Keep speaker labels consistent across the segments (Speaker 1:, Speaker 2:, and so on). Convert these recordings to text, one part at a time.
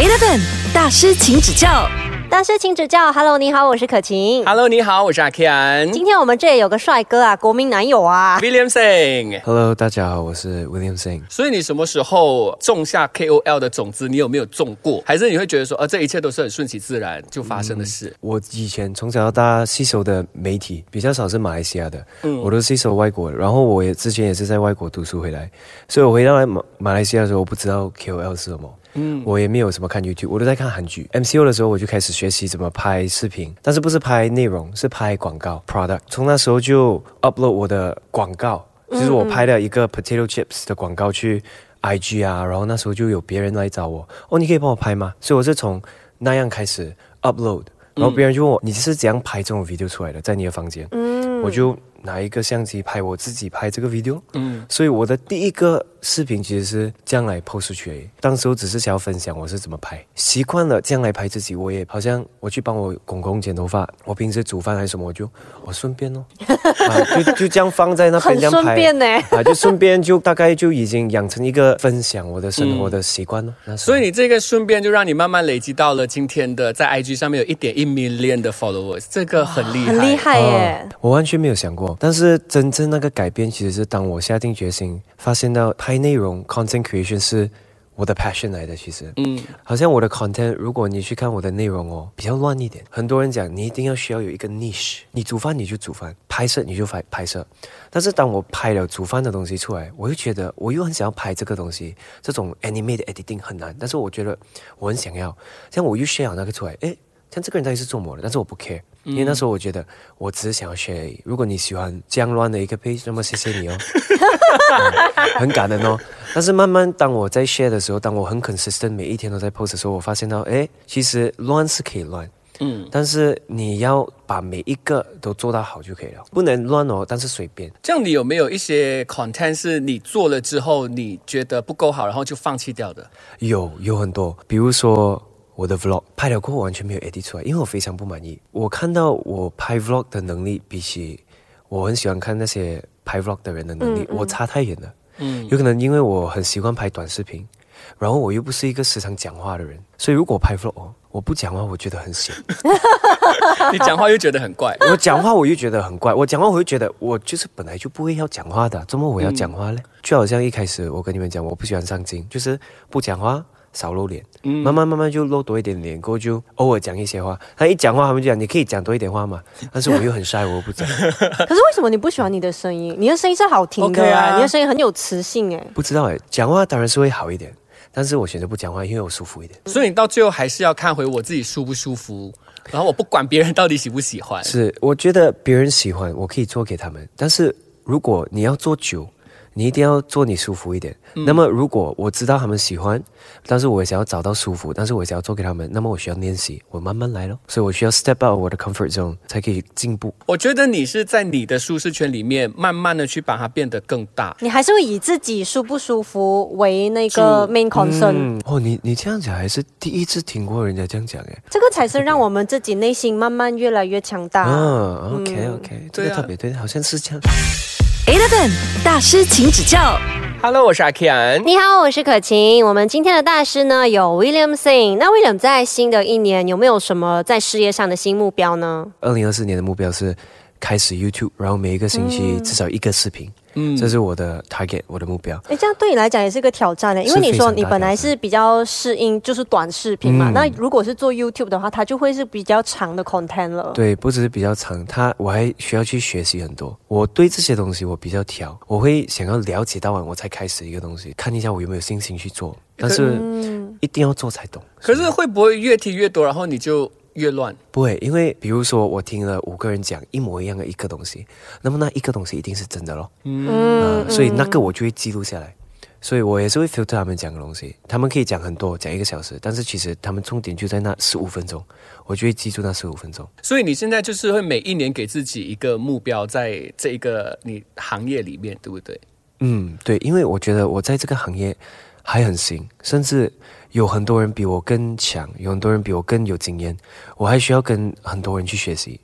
Speaker 1: Eleven 大师，请指教。
Speaker 2: 大师，请指教。Hello，你好，我是可晴。
Speaker 3: Hello，你好，我是阿 Ken。
Speaker 2: 今天我们这里有个帅哥啊，国民男友啊。
Speaker 3: William Singh。
Speaker 4: Hello，大家好，我是 William Singh。
Speaker 3: 所以你什么时候种下 KOL 的种子？你有没有种过？还是你会觉得说，呃，这一切都是很顺其自然就发生的事？
Speaker 4: 我以前从小到大吸收的媒体比较少是马来西亚的，我都吸收外国的。然后我也之前也是在外国读书回来，所以我回到来马马来西亚的时候，我不知道 KOL 是什么。嗯，我也没有什么看 YouTube，我都在看韩剧。MCO 的时候，我就开始学习怎么拍视频，但是不是拍内容，是拍广告 product。从那时候就 upload 我的广告，就是我拍了一个 potato chips 的广告去 IG 啊，然后那时候就有别人来找我，哦，你可以帮我拍吗？所以我是从那样开始 upload，然后别人就问我，你是怎样拍这种 video 出来的，在你的房间？嗯，我就拿一个相机拍我自己拍这个 video，嗯，所以我的第一个视频其实是这样来 post 出去而已。当时我只是想要分享我是怎么拍，习惯了这样来拍自己，我也好像我去帮我公公剪头发，我平时煮饭还是什么，我就我顺便哦，啊，就就这样放在那边这样拍，
Speaker 2: 顺便呢
Speaker 4: 啊，就顺便就大概就已经养成一个分享我的生活的习惯了。那
Speaker 3: 所以你这个顺便就让你慢慢累积到了今天的在 IG 上面有一点一 million 的 followers，这个很厉害，
Speaker 2: 很厉。害耶。
Speaker 4: 哦我完全没有想过，但是真正那个改变其实是当我下定决心，发现到拍内容 content creation 是我的 passion 来的。其实，
Speaker 3: 嗯，
Speaker 4: 好像我的 content，如果你去看我的内容哦，比较乱一点。很多人讲你一定要需要有一个 niche，你煮饭你就煮饭，拍摄你就拍拍摄。但是当我拍了煮饭的东西出来，我又觉得我又很想要拍这个东西，这种 animated editing 很难。但是我觉得我很想要，这样我又 share 那个出来，诶，像这个人到底是做么的？但是我不 care，因为那时候我觉得我只是想要 share 而已。如果你喜欢这样乱的一个 page，那么谢谢你哦。很感恩哦。但是慢慢当我在 share 的时候，当我很 consistent 每一天都在 post 的时候，我发现到，哎，其实乱是可以乱，
Speaker 3: 嗯
Speaker 4: 嗯，但是你要把每一个都做到好就可以了，不能乱哦，但是随便。
Speaker 3: 这样你有没有一些 content 是你做了之后你觉得不够好，然后就放弃掉的？
Speaker 4: 有有很多，比如说我的 vlog 拍了过后完全没有 edit 出来，因为我非常不满意。我看到我拍 vlog 的能力，比起我很喜欢看那些拍 vlog 的人的能力，我差太远了。
Speaker 3: 嗯，
Speaker 4: 有可能因为我很习惯拍短视频，然后我又不是一个时常讲话的人，所以如果拍 vlog 哦，我不讲话，我觉得很闲。
Speaker 3: 你讲话又觉得很怪。
Speaker 4: 我讲话我又觉得很怪，我讲话我又觉得我就是本来就不会要讲话的，怎么我要讲话嘞？就好像一开始我跟你们讲，我不喜欢上镜，就是不讲话。少露脸，慢慢慢慢就露多一点脸，过后就偶尔讲一些话。他一讲话，他们就讲你可以讲多一点话嘛。但是我又很 shy，我又不讲，
Speaker 2: 可是为什么你不喜欢你的声音？你的声音是好听的
Speaker 3: OK
Speaker 2: 啊，
Speaker 3: 啊
Speaker 2: 你的声音很有磁性哎。
Speaker 4: 不知道哎。讲话当然是会好一点，但是我选择不讲话，因为我舒服一点。
Speaker 3: 所以你到最后还是要看回我自己舒不舒服，然后我不管别人到底喜不喜欢。
Speaker 4: 是，我觉得别人喜欢，我可以做给他们。但是如果你要做久，你一定要做你舒服一点。那么如果我知道他们喜欢，但是我也想要找到舒服，但是我想要做给他们，那么我需要练习，我慢慢来咯。所以我需要 step out 我的 comfort zone 才可以进步。
Speaker 3: 我觉得你是在你的舒适圈里面，慢慢的去把它变得更大。
Speaker 2: 你还是会以自己舒不舒服为那个 main concern，、
Speaker 4: 嗯，哦，你你这样讲还是第一次听过人家这样讲诶。
Speaker 2: 这个才是让我们自己内心慢慢越来越强大。
Speaker 4: 嗯，OK OK，这个特别对，好像是这样。
Speaker 1: Eleven 大师，请指教。
Speaker 3: Hello，我是阿 Ken。
Speaker 2: 你好，我是可晴。我们今天的大师呢有 William Singh。那 William 在新的一年有没有什么在事业上的新目标呢？
Speaker 4: 二零二四年的目标是开始 YouTube，然后每一个星期至少一个视频，
Speaker 3: 嗯
Speaker 4: 这是我的 target，我的目标。
Speaker 2: 哎，这样对你来讲也是个挑战的，因为你说你本来是比较适应就是短视频嘛，
Speaker 4: 嗯
Speaker 2: 那如果是做 YouTube 的话，它就会是比较长的 content 了。
Speaker 4: 对，不只是比较长，它我还需要去学习很多。我对这些东西我比较挑，我会想要了解到完我才开始一个东西，看一下我有没有信心去做，但是一定要做才懂。
Speaker 3: 可是会不会越听越多，然后你就越乱？
Speaker 4: 不会，因为比如说我听了五个人讲一模一样的一个东西，那么那一个东西一定是真的咯。
Speaker 2: 嗯
Speaker 4: 嗯，所以那个我就会记录下来。所以我也是会 filter 他们讲的东西，他们可以讲很多，讲一个小时，但是其实他们重点就在那十五分钟，我就会记住那十五分钟。
Speaker 3: 所以你现在就是会每一年给自己一个目标，在这一个你行业里面，对不对？
Speaker 4: 嗯，对，因为我觉得我在这个行业还很行，甚至有很多人比我更强，有很多人比我更有经验，我还需要跟很多人去学习。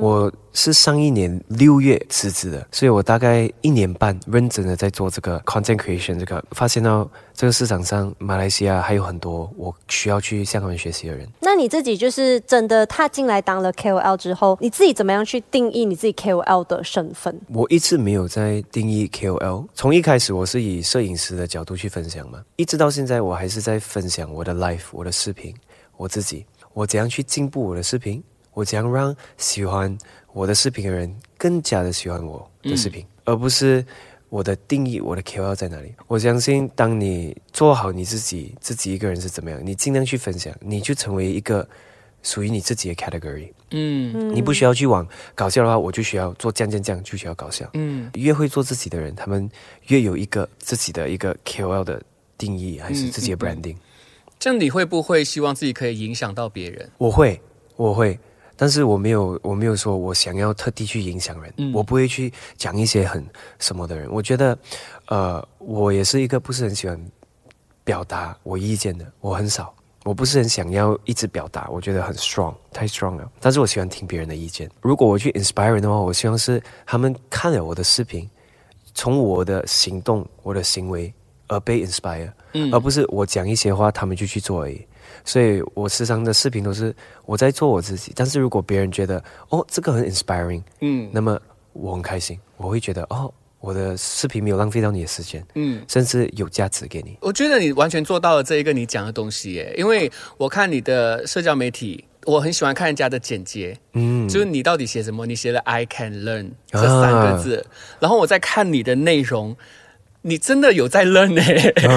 Speaker 4: 嗯，我是上一年六月辞职的，所以我大概一年半认真的在做这个 content creation，这个发现到这个市场上马来西亚还有很多我需要去向他们学习的人。
Speaker 2: 那你自己就是真的踏进来当了 KOL 之后，你自己怎么样去定义你自己 KOL 的身份？
Speaker 4: 我一直没有在定义 KOL，从一开始我是以摄影师的角度去分享嘛，一直到现在我还是在分享我的 life，我的视频，我自己，我怎样去进步我的视频，我怎样让喜欢我的视频的人更加的喜欢我的视频，而不是我的定义，我的 KOL 在哪里。我相信，当你做好你自己，自己一个人是怎么样，你尽量去分享，你就成为一个属于你自己的 category。
Speaker 3: 嗯
Speaker 4: 你不需要去往搞笑的话，我就需要做这样这样这样，就需要搞笑。
Speaker 3: 嗯
Speaker 4: 越会做自己的人，他们越有一个自己的一个 KOL 的定义，还是自己的 branding。
Speaker 3: 这样你会不会希望自己可以影响到别人？
Speaker 4: 我会，我会，但是我没有，我没有说我想要特地去影响人，
Speaker 3: 嗯
Speaker 4: 我不会去讲一些很什么的人。我觉得，呃，我也是一个不是很喜欢表达我意见的，我很少。我不是很想要一直表达，我觉得很 strong，太 strong 了。但是我喜欢听别人的意见。如果我去 inspire 人的话，我希望是他们看了我的视频，从我的行动、我的行为而被 inspire，、
Speaker 3: 嗯
Speaker 4: 而不是我讲一些话，他们就去做而已。所以我时常的视频都是我在做我自己。但是如果别人觉得哦这个很 inspiring，
Speaker 3: 嗯
Speaker 4: 那么我很开心，我会觉得哦我的视频没有浪费到你的时间，
Speaker 3: 嗯。
Speaker 4: 甚至有价值给你。
Speaker 3: 我觉得你完全做到了这一个你讲的东西耶，因为我看你的社交媒体，我很喜欢看人家的简介，
Speaker 4: 嗯，
Speaker 3: 就是你到底写什么？你写了 I can learn 这三个字，然后我在看你的内容，你真的有在 learn 呢，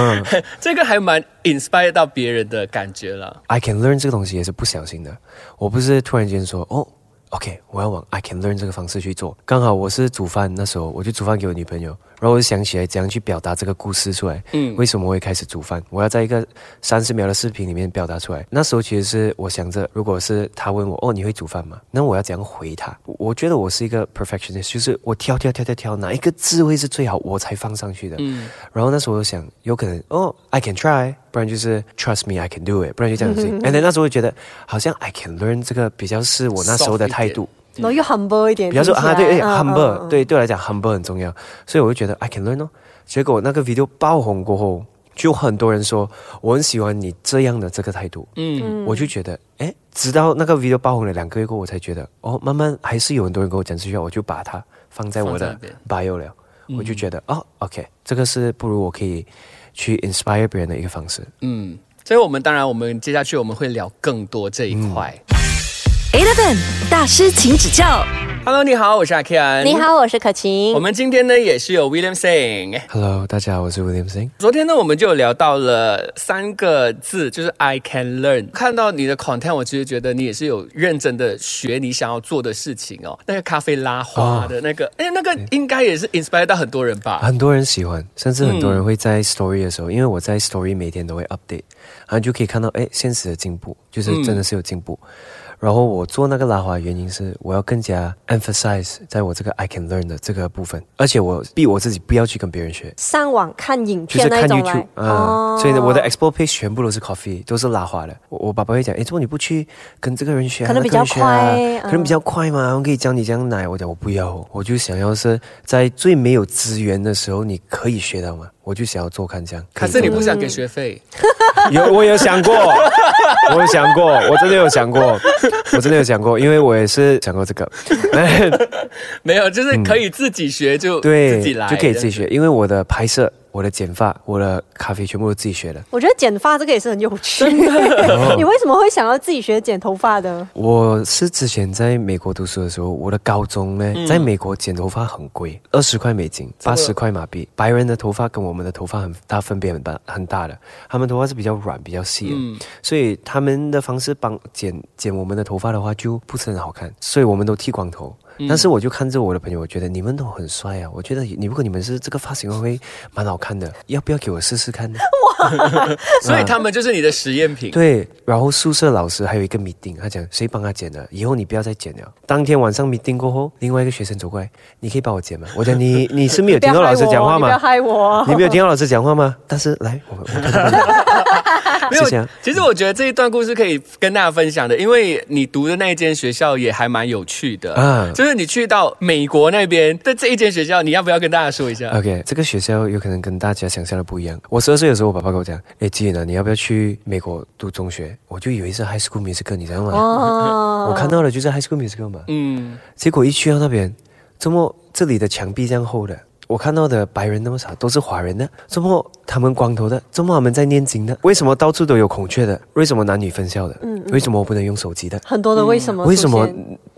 Speaker 3: 这个还蛮 inspire 到别人的感觉了。
Speaker 4: I can learn 这个东西也是不小心的，我不是突然间说哦，OK，我要往 I can learn 这个方式去做。刚好我是煮饭，那时候我就煮饭给我女朋友，然后我就想起来怎样去表达这个故事出来。
Speaker 3: 嗯
Speaker 4: 为什么我会开始煮饭？我要在一个三十秒的视频里面表达出来。那时候其实是我想着，如果是他问我哦你会煮饭吗？那我要怎样回他？我我觉得我是一个 perfectionist，就是我挑挑挑挑挑哪一个字会是最好，我才放上去的。
Speaker 3: 嗯
Speaker 4: 然后那时候我就想，有可能哦，I can try，不然就是 trust me I can do it，不然就这样子。And then 那时候我觉得好像 I can learn 这个比较是我那时候的态度，
Speaker 2: 然后又 humble 一点，
Speaker 4: 比方说啊，对哎
Speaker 2: 嗯
Speaker 4: ，humble，、对对我来讲 humble 很重要，所以我就觉得 I can learn 哦。结果那个 video 爆红过后，就很多人说我很喜欢你这样的这个态度，
Speaker 3: 嗯。
Speaker 4: 我就觉得，哎，直到那个 video 爆红了两个月过后，我才觉得，哦，慢慢还是有很多人跟我讲这句话，我就把它放在我的 bio 了，我就觉得，哦，OK，这个是不如我可以去 inspire 别人的一个方式。
Speaker 3: 嗯，所以我们当然我们接下去我们会聊更多这一块。
Speaker 1: Eleven 大师，请指教。
Speaker 3: Hello，你好，我是阿 Ken。
Speaker 2: 你。好，我是可晴
Speaker 3: 我。们今天呢也是有 William Singh。
Speaker 4: Hello，大家好，我是 William Singh。
Speaker 3: 昨天呢，我们就聊到了三个字，就是 I can learn。看到你的 content，我其实觉得你也是有认真的学你想要做的事情哦。那个咖啡拉花的那个，哎、那个应该也是 inspire 到很多人吧？
Speaker 4: 很多人喜欢，甚至很多人会在 story 的时候，因为我在 story 每天都会 update，然后就可以看到，哎，现实的进步，就是真的是有进步。然后我做那个拉花的原因是，我要更加 emphasize 在我这个 I can learn 的这个部分，而且我逼我自己不要去跟别人学，
Speaker 2: 上网看影
Speaker 4: 就是看
Speaker 2: 片那种
Speaker 4: YouTube
Speaker 2: 来，
Speaker 4: 啊、所以呢，我的 explore page 全部都是 coffee，都是拉花的。我我爸爸会讲，哎，怎么你不去跟这个人学啊？
Speaker 2: 可能比较快
Speaker 4: 可能比较快嘛，我可以教你这样奶。我讲我不要，我就想要是在最没有资源的时候，你可以学到嘛，我就想要做看这样。
Speaker 3: 可是你不想给学费？
Speaker 4: 有，我有想过，我有想过，我真的有想过，我真的有想过，因为我也是想过这个，
Speaker 3: 没有，就是可以自己学就
Speaker 4: 对，
Speaker 3: 自己来，
Speaker 4: 就可以自己学，因为我的拍摄、我的剪发、我的咖啡全部都自己学的。
Speaker 2: 我觉得剪发这个也是很有趣。你为什么会想要自己学剪头发的？
Speaker 4: 我是之前在美国读书的时候，我的高中呢，在美国剪头发很贵，二十块美金，八十块马币。白人的头发跟我们的头发很大分别很大很大的，他们头发是比较软、比较细的，
Speaker 3: 嗯
Speaker 4: 所以他们的方式帮剪剪我们的头发的话就不是很好看，所以我们都剃光头。但是我就看着我的朋友，我觉得你们都很帅啊！我觉得你如果你们是这个发型会蛮好看的，要不要给我试试看呢？
Speaker 3: 哇所以他们就是你的实验品。
Speaker 4: 对，然后宿舍老师还有一个 meeting，他讲谁帮他剪的，以后你不要再剪了。当天晚上 meeting 过后，另外一个学生走过来，你可以帮我剪吗？我讲你 你是没有听到老师讲话
Speaker 2: 你不要
Speaker 4: 吗？
Speaker 2: 害我，
Speaker 4: 你没有听到老师讲话吗？但是来，我
Speaker 3: 没有。其实我觉得这一段故事可以跟大家分享的，因为你读的那一间学校也还蛮有趣的
Speaker 4: 啊
Speaker 3: 就是你去到美国那边的这一间学校，你要不要跟大家说一下
Speaker 4: ？OK，这个学校有可能跟大家想象的不一样。我十二岁的时候，我爸爸跟我讲：“哎，基远啊，你要不要去美国读中学？”我就以为是 High School Musical，你知道吗？
Speaker 2: 哦
Speaker 4: 我看到了就是 High School Musical 嘛。
Speaker 3: 嗯，
Speaker 4: 结果一去到那边，怎么这里的墙壁这样厚的？我看到的白人那么少，都是华人呢，怎么他们光头的？怎么他们在念经的？为什么到处都有孔雀的？为什么男女分校的？嗯为什么我不能用手机的？
Speaker 2: 很多的为什么？
Speaker 4: 为什么？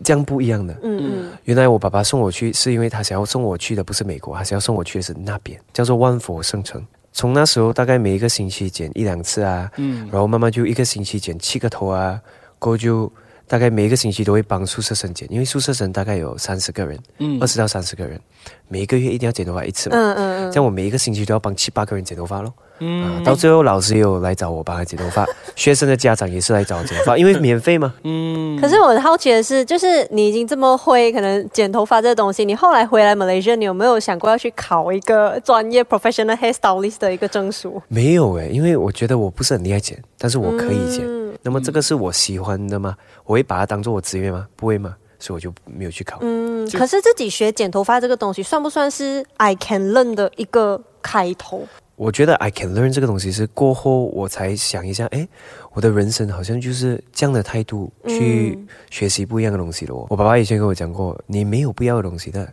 Speaker 4: 这样不一样的？
Speaker 2: 嗯嗯，
Speaker 4: 原来我爸爸送我去，是因为他想要送我去的不是美国，他想要送我去的是那边，叫做万佛圣城。从那时候大概每一个星期剪一两次啊，嗯，然后慢慢就一个星期剪七个头啊，过后就大概每一个星期都会帮宿舍生剪，因为宿舍生大概有三十个人，嗯，二十到三十个人，每一个月一定要剪头发一次嘛，
Speaker 2: 嗯嗯嗯，
Speaker 4: 这样我每一个星期都要帮七八个人剪头发咯。嗯、啊，到最后老师也有来找我帮他剪头发，学生的家长也是来找我剪头发，因为免费嘛。
Speaker 2: 嗯可是我很好奇的是，就是你已经这么会，可能剪头发这个东西，你后来回来 Malaysia，你有没有想过要去考一个专业 professional hairstylist 的一个证书？
Speaker 4: 没有诶，因为我觉得我不是很厉害剪，但是我可以剪。
Speaker 2: 嗯
Speaker 4: 那么这个是我喜欢的吗？我会把它当做我职业吗？不会吗？所以我就没有去考。
Speaker 2: 嗯，可是自己学剪头发这个东西，算不算是 I can learn 的一个开头？
Speaker 4: 我觉得 I can learn 这个东西是过后我才想一下，哎，我的人生好像就是这样的态度去学习不一样的东西了哦。我爸爸以前跟我讲过，你没有不要的东西的。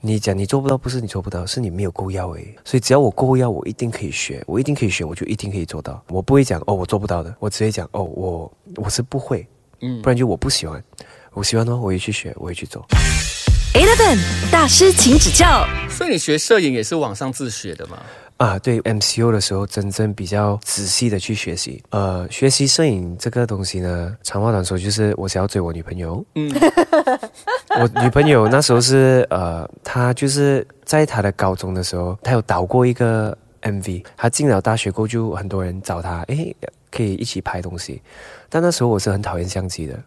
Speaker 4: 你讲你做不到，不是你做不到，是你没有够要诶。所以只要我够要，我一定可以学，我一定可以学，我就一定可以做到。我不会讲哦，我做不到的，我只会讲哦，我我是不会，嗯，不然就我不喜欢。我喜欢的话，我也去学，我也去做。
Speaker 1: Eleven 大师，请指教。
Speaker 3: 所以你学摄影也是网上自学的吗？
Speaker 4: 啊，对 MCO 的时候，真正比较仔细的去学习。呃，学习摄影这个东西呢，长话短说，就是我想要追我女朋友。嗯，我女朋友那时候是呃，她就是在她的高中的时候，她有导过一个 MV。她进了大学过后，就很多人找她，诶，可以一起拍东西。但那时候我是很讨厌相机的。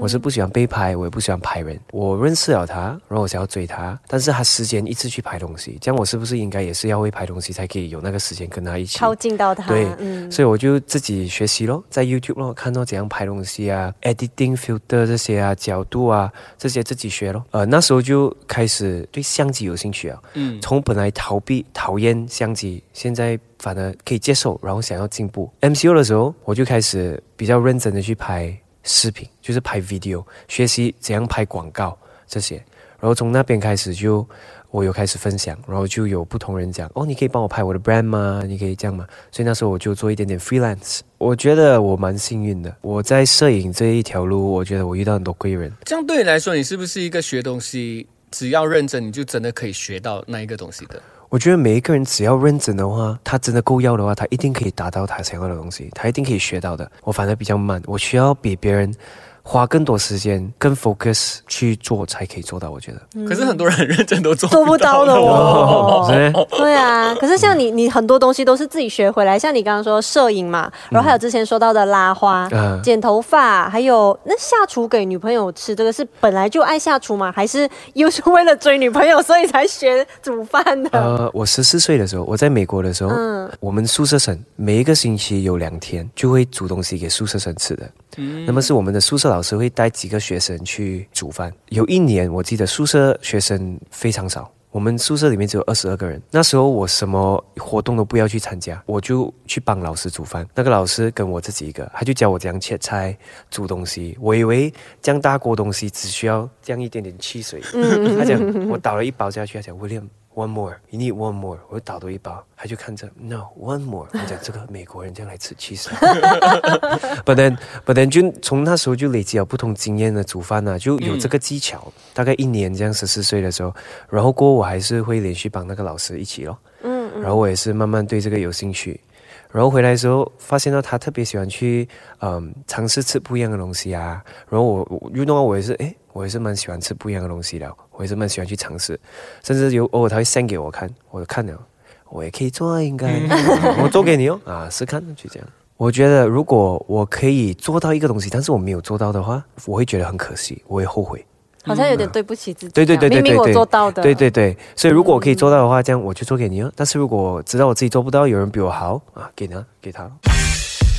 Speaker 4: 我是不喜欢被拍，我也不喜欢拍人。我认识了他，然后我想要追他，但是他时间一直去拍东西，这样我是不是应该也是要会拍东西，才可以有那个时间跟他一起
Speaker 2: 靠近到他，
Speaker 4: 对，
Speaker 2: 嗯，
Speaker 4: 所以我就自己学习咯，在 YouTube 咯，看到怎样拍东西啊，editing filter 这些啊，角度啊，这些自己学咯。呃，那时候就开始对相机有兴趣啊。嗯，从本来逃避、讨厌相机，现在反而可以接受，然后想要进步。MCO 的时候，我就开始比较认真的去拍视频，就是拍 video，学习怎样拍广告这些。然后从那边开始就，我有开始分享，然后就有不同人讲，哦，你可以帮我拍我的 brand 吗？你可以这样吗？所以那时候我就做一点点 freelance。我觉得我蛮幸运的，我在摄影这一条路，我觉得我遇到很多贵人。
Speaker 3: 这样对你来说，你是不是一个学东西只要认真，你就真的可以学到那一个东西的？
Speaker 4: 我觉得每一个人只要认真的话，他真的够要的话，他一定可以达到他想要的东西，他一定可以学到的。我反而比较慢，我需要比别人花更多时间、更 focus 去做，才可以做到。我觉得，
Speaker 3: 可是很多人很认真都做
Speaker 2: 做不到的 哦。对啊，可是像你，你很多东西都是自己学回来，像你刚刚说摄影嘛，然后还有之前说到的拉花、
Speaker 4: 嗯
Speaker 2: 剪头发，还有那下厨给女朋友吃，这个是本来就爱下厨嘛？还是又是为了追女朋友所以才学煮饭的？
Speaker 4: 呃，我十四岁的时候，我在美国的时候，我们宿舍生每一个星期有两天就会煮东西给宿舍生吃的。那么是我们的宿舍老师会带几个学生去煮饭。有一年我记得宿舍学生非常少。我们宿舍里面只有二十二个人，那时候我什么活动都不要去参加，我就去帮老师煮饭。那个老师跟我自己一个，他就教我怎样切菜、煮东西。我以为这样大锅东西只需要这样一点点汽水，他讲我倒了一包下去，他讲 William。One more, you need one more。我就倒多一包，他就看着 No one more。我讲这个美国人这样来吃 cheese。But then, but then 就从那时候就累积了不同经验的煮饭啊，就有这个技巧。大概一年这样，十四岁的时候，然后过后我还是会连续帮那个老师一起咯。嗯，然后我也是慢慢对这个有兴趣。然后回来的时候，发现到他特别喜欢去嗯尝试吃不一样的东西啊。然后我我运动完我也是诶，我也是蛮喜欢吃不一样的东西的，我也是蛮喜欢去尝试，甚至有偶尔他会 send 给我看，我看了，我也可以做啊，应该、我做给你哦啊，试看就这样。我觉得如果我可以做到一个东西，但是我没有做到的话，我会觉得很可惜，我会后悔。
Speaker 2: 好像有点对不起自己啊。
Speaker 4: 对对对对对
Speaker 2: 明明我做到的。
Speaker 4: 对对对，所以如果我可以做到的话，这样我就做给你哦。但是如果我知道我自己做不到，有人比我好啊，给他给他。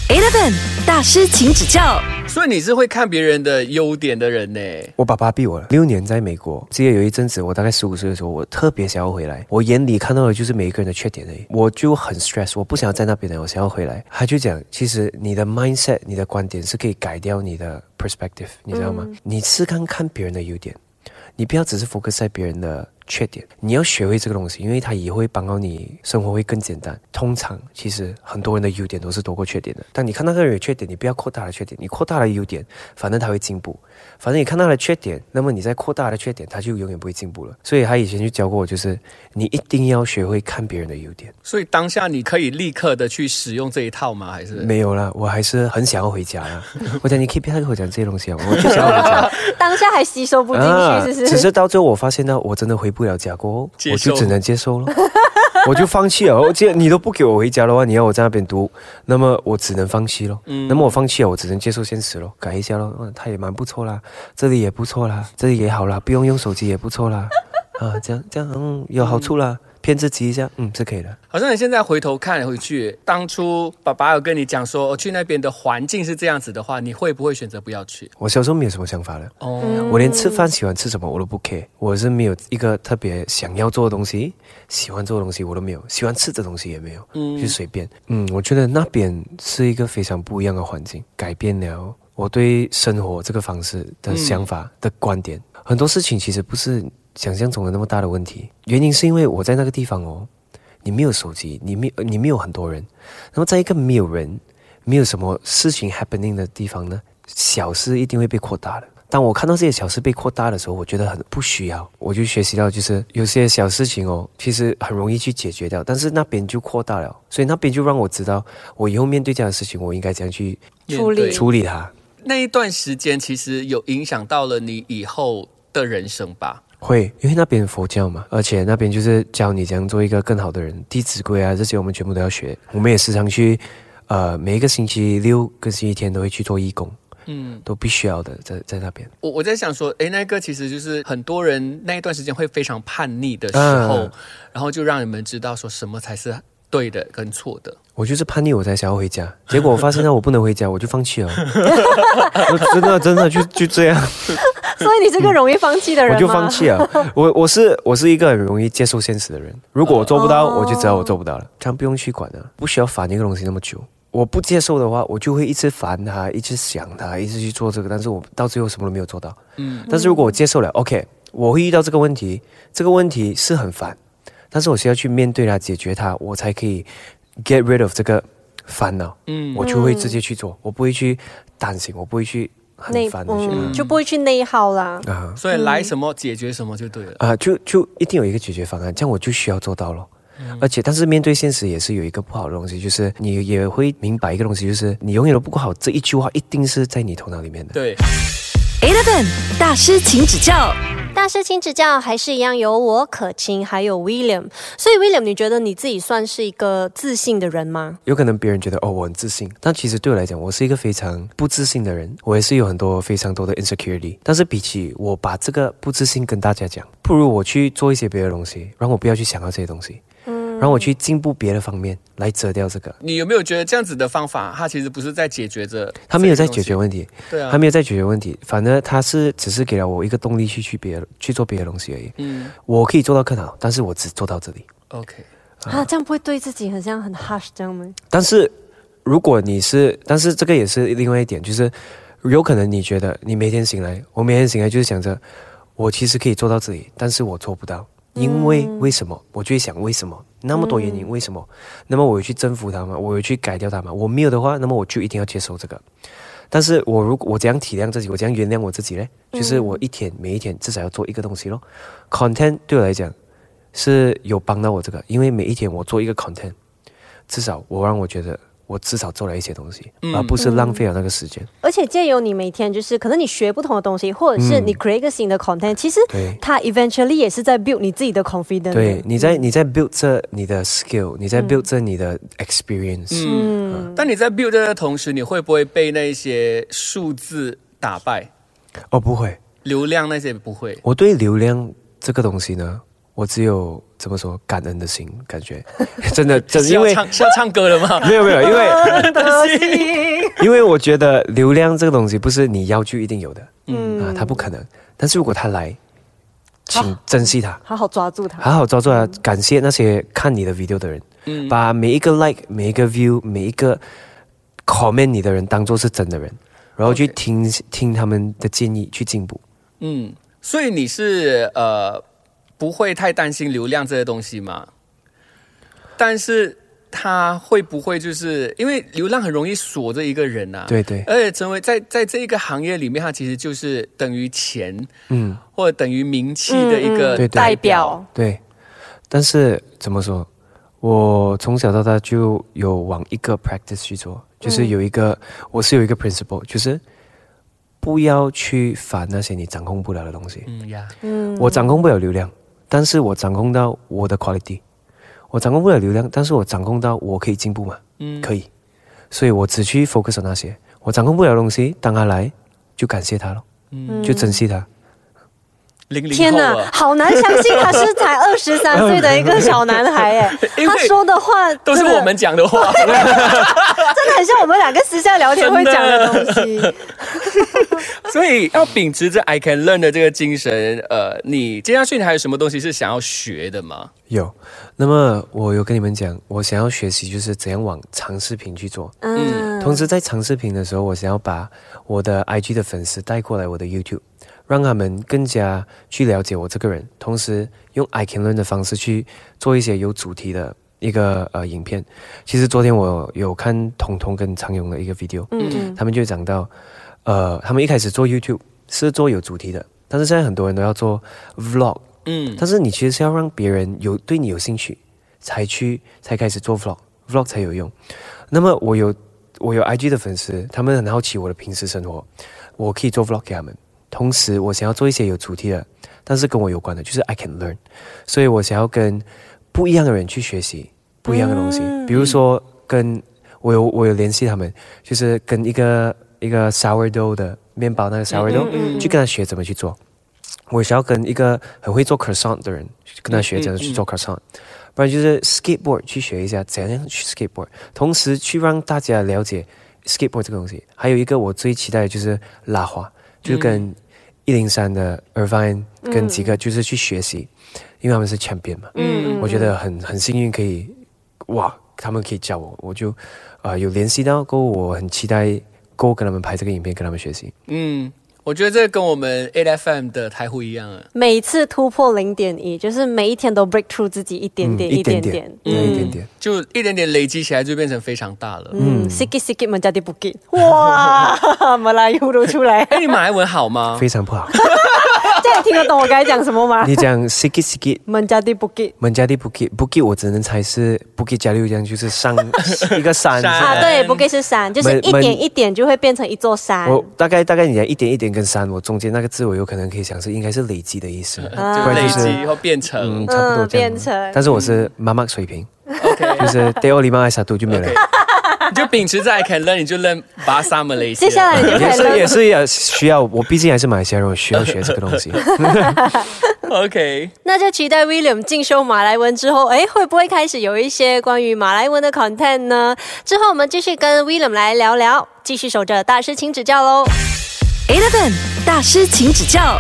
Speaker 1: Eleven 大师，请指教。
Speaker 3: 所以你是会看别人的优点的人呢？
Speaker 4: 我爸爸逼我了，六年在美国，记得有一阵子，我大概十五岁的时候，我特别想要回来。我眼里看到的就是每一个人的缺点而已，我就很 stress，我不想要在那边的，我想要回来。他就讲，其实你的 mindset，你的观点是可以改掉你的 perspective，你知道吗？你试看看别人的优点，你不要只是 focus 在别人的。缺点，你要学会这个东西，因为它也会帮到你生活会更简单。通常，其实很多人的优点都是多过缺点的。但你看那个人有缺点，你不要扩大了缺点，你扩大了优点，反正他会进步。反正你看到了缺点，那么你再扩大的缺点，他就永远不会进步了。所以他以前就教过我，就是你一定要学会看别人的优点。
Speaker 3: 所以当下你可以立刻的去使用这一套吗？还是
Speaker 4: 没有了？我还是很想要回家呀。我讲你可以不要跟我讲这些东西啊，我就想要回家。
Speaker 2: 当下还吸收不进去，是不是？
Speaker 4: 只是到最后我发现呢，我真的回不了家过后，我就只能接受了。我就放弃了。我既然你都不给我回家的话，你要我在那边读，那么我只能放弃了。嗯，那么我放弃了，我只能接受现实了，改一下喽。嗯，他也蛮不错啦，这里也不错啦，这里也好啦，不用用手机也不错啦。啊，这样这样，嗯，有好处啦。骗自己一下，嗯，是可以的。
Speaker 3: 好像你现在回头看回去，当初爸爸有跟你讲说，我去那边的环境是这样子的话，你会不会选择不要去？
Speaker 4: 我小时候没有什么想法的，哦，我连吃饭喜欢吃什么我都不 care，我是没有一个特别想要做的东西，喜欢做的东西我都没有，喜欢吃的东西也没有，嗯，就随便。嗯，我觉得那边是一个非常不一样的环境，改变了我对生活这个方式的想法的观点。很多事情其实不是。想象中的那么大的问题，原因是因为我在那个地方哦，你没有手机，你没你没有很多人，那么在一个没有人、没有什么事情 happening 的地方呢，小事一定会被扩大的。当我看到这些小事被扩大的时候，我觉得很不需要，我就学习到就是有些小事情哦，其实很容易去解决掉，但是那边就扩大了，所以那边就让我知道，我以后面对这样的事情，我应该怎样去
Speaker 2: 处理
Speaker 4: 处理它。
Speaker 3: 那一段时间其实有影响到了你以后的人生吧。
Speaker 4: 会，因为那边佛教嘛，而且那边就是教你怎样做一个更好的人，《弟子规》啊这些我们全部都要学。我们也时常去，呃，每一个星期六跟星期天都会去做义工，嗯，都必须要的，在在那边。
Speaker 3: 我我在想说，哎，那个其实就是很多人那一段时间会非常叛逆的时候，然后就让你们知道说什么才是对的跟错的。
Speaker 4: 我就是叛逆，我才想要回家，结果我发现到我不能回家，我就放弃了。我真的真的就就这样。
Speaker 2: 所以你是个容易放弃的人
Speaker 4: 我就放弃了。我我是我是一个很容易接受现实的人。如果我做不到，我就知道我做不到了，这样不用去管了，不需要烦一个东西那么久。我不接受的话，我就会一直烦他，一直想他，一直去做这个，但是我到最后什么都没有做到。嗯。但是如果我接受了，OK，我会遇到这个问题，这个问题是很烦，但是我需要去面对它，解决它，我才可以 get rid of 这个烦恼。嗯。我就会直接去做，我不会去担心，我不会去。内
Speaker 2: 嗯，就不会去内耗啦。
Speaker 3: 啊，所以来什么解决什么就对了。
Speaker 4: 啊，就就一定有一个解决方案，这样我就需要做到了。而且，但是面对现实也是有一个不好的东西，就是你也会明白一个东西，就是你永远都不够好。这一句话一定是在你头脑里面的。
Speaker 3: 对
Speaker 1: ，Eleven 大师请指教。
Speaker 2: 他是请指教，还是一样有我可亲，还有 William。所以 William，你觉得你自己算是一个自信的人吗？
Speaker 4: 有可能别人觉得哦我很自信，但其实对我来讲，我是一个非常不自信的人。我也是有很多非常多的 insecurity。但是比起我把这个不自信跟大家讲，不如我去做一些别的东西，让我不要去想到这些东西。让我去进步别的方面来折掉这个。
Speaker 3: 你有没有觉得这样子的方法，它其实不是在解决着？
Speaker 4: 他没有在解决问题，
Speaker 3: 对啊，
Speaker 4: 他没有在解决问题，反正他是只是给了我一个动力去去别的去做别的东西而已。嗯，我可以做到更好，但是我只做到这里。
Speaker 3: OK，
Speaker 2: 啊，这样不会对自己很像很 harsh 这样吗？
Speaker 4: 但是如果你是，但是这个也是另外一点，就是有可能你觉得你每天醒来，我每天醒来就是想着，我其实可以做到这里，但是我做不到。因为为什么？我就会想为什么那么多原因？为什么？那么我有去征服它吗？我有去改掉它吗？我没有的话，那么我就一定要接受这个。但是我如果我怎样体谅自己，我怎样原谅我自己呢？就是我一天每一天至少要做一个东西咯。Content 对我来讲是有帮到我这个，因为每一天我做一个 content，至少我让我觉得。我至少做了一些东西，而不是浪费了那个时间。
Speaker 2: 而且借由你每天，就是可能你学不同的东西，或者是你 create 一个新的 content，其实它 eventually 也是在 build 你自己的 confidence。
Speaker 4: 对，你在你在 build 这你的 skill，你在 build 这你的 experience。
Speaker 3: 嗯，但你在 build 的同时，你会不会被那些数字打败？
Speaker 4: 哦，不会，
Speaker 3: 流量那些不会。
Speaker 4: 我对流量这个东西呢，我只有怎么说感恩的心，感觉。真的真的因为
Speaker 3: 要唱是要唱歌了吗？
Speaker 4: 没有没有，因为，因为我觉得流量这个东西不是你要就一定有的，
Speaker 2: 嗯。
Speaker 4: 啊，它不可能。但是如果他来，请珍惜他，
Speaker 2: 好好抓住他。
Speaker 4: 好好抓住他，感谢那些看你的 video 的人，
Speaker 3: 嗯。
Speaker 4: 把每一个 like、每一个 view、每一个 comment 你的人当做是真的人，然后去听听他们的建议，去进步。
Speaker 3: 嗯，所以你是呃不会太担心流量这些东西嘛？但是他会不会就是因为流量很容易锁着一个人呐、啊？
Speaker 4: 对对
Speaker 3: 而且成为在在这一个行业里面，他其实就是等于钱
Speaker 4: 嗯，
Speaker 3: 或者等于名气的一个
Speaker 2: 嗯嗯
Speaker 4: 对对
Speaker 2: 代表，
Speaker 4: 对。但是怎么说？我从小到大就有往一个 practice 去做，就是有一个，我是有一个 principle，就是不要去烦那些你掌控不了的东西。
Speaker 3: 嗯呀，
Speaker 2: 嗯
Speaker 4: 我掌控不了流量，但是我掌控到我的 quality。我掌控不了流量，但是我掌控到我可以进步嘛？
Speaker 3: 嗯
Speaker 4: 可以。所以我只去 focus on 那些我掌控不了的东西，当他来就感谢他咯，
Speaker 3: 嗯，
Speaker 4: 就珍惜他。
Speaker 3: 零零
Speaker 2: 天哪，好难相信他是才二十三岁的一个小男孩哎，他说的话
Speaker 3: 都是我们讲的话。
Speaker 2: 真的很像我们两个私下聊天会讲的东西。
Speaker 3: 所以要秉持着 I can learn 的这个精神，呃，你接下去你还有什么东西是想要学的吗？
Speaker 4: 有，那么我有跟你们讲，我想要学习就是怎样往长视频去做。
Speaker 2: 嗯，
Speaker 4: 同时在长视频的时候，我想要把我的 IG 的粉丝带过来我的 YouTube，让他们更加去了解我这个人，同时用 I can learn 的方式去做一些有主题的一个呃影片。其实昨天我有看彤彤跟常勇的一个 video，
Speaker 2: 嗯嗯
Speaker 4: 他们就讲到，呃，他们一开始做 YouTube 是做有主题的，但是现在很多人都要做 Vlog。
Speaker 3: 嗯
Speaker 4: 但是你其实是要让别人有对你有兴趣，才去才开始做 vlog，vlog 才有用。那么我有我有 IG 的粉丝，他们很好奇我的平时生活，我可以做 vlog 给他们。同时，我想要做一些有主题的，但是跟我有关的，就是 I can learn。所以我想要跟不一样的人去学习不一样的东西，比如说跟我有我有联系他们，就是跟一个一个 sourdough 的面包那个 sourdough，、
Speaker 3: 嗯
Speaker 4: 去跟他学怎么去做。我想要跟一个很会做 croissant 的人，跟他学怎样去做 croissant，、不然就是 skateboard 去学一下怎样去 skateboard，同时去让大家了解 skateboard 这个东西。还有一个我最期待的就是拉花，就是跟一零三的 Irvine 跟几个就是去学习，因为他们是 champion 嘛，
Speaker 3: 嗯。
Speaker 4: 我觉得很很幸运可以哇，他们可以教我，我就啊、呃有联系到，过后我很期待过后跟他们拍这个影片，跟他们学习。
Speaker 3: 嗯，我觉得这跟我们 A F M 的台呼一样啊。
Speaker 2: 每次突破零点一，就是每一天都 break through 自己一点点，
Speaker 4: 嗯
Speaker 2: 一点点。
Speaker 4: 对一点点。
Speaker 3: 就一点点累积起来，就变成非常大了。
Speaker 2: 嗯，sikit sikit menjadi bukit，哇，马来语都出来，
Speaker 3: 哎，你马来文好吗？
Speaker 4: 非常不好。
Speaker 2: 听得懂我刚才讲什么吗
Speaker 4: 你讲 sikit sikit。
Speaker 2: ？menjadi bukit
Speaker 4: 门加的 Bukit Bukit，我只能猜是 Bukit 加六这样，就是上 一个山。
Speaker 3: 山
Speaker 2: 啊，对，bukit 是山，就是
Speaker 4: 门
Speaker 2: 一点一点就会变成一座山。
Speaker 4: 我大概大概你讲一点一点跟山，我中间那个字我有可能可以想是应该是累积的意思，不
Speaker 3: 就
Speaker 4: 然
Speaker 3: 累
Speaker 4: 就是
Speaker 3: 积后变成
Speaker 4: 嗯差不多这样。
Speaker 2: 变成
Speaker 4: 但是我是妈妈水平
Speaker 3: ，OK，
Speaker 4: 就是 d e o 里马爱沙杜就没有了。
Speaker 3: 你就秉持在 I can learn，你就 learn 巴萨马来西亚。
Speaker 2: 接下来你就
Speaker 4: 也是也是也需要，我毕竟还是马来西亚人，我需要学这个东西。
Speaker 3: OK，
Speaker 2: 那就期待 William 进修马来文之后，哎，会不会开始有一些关于马来文的 content 呢？之后我们继续跟 William 来聊聊，继续守着大师请指教喽。
Speaker 1: Eleven 大师请指教。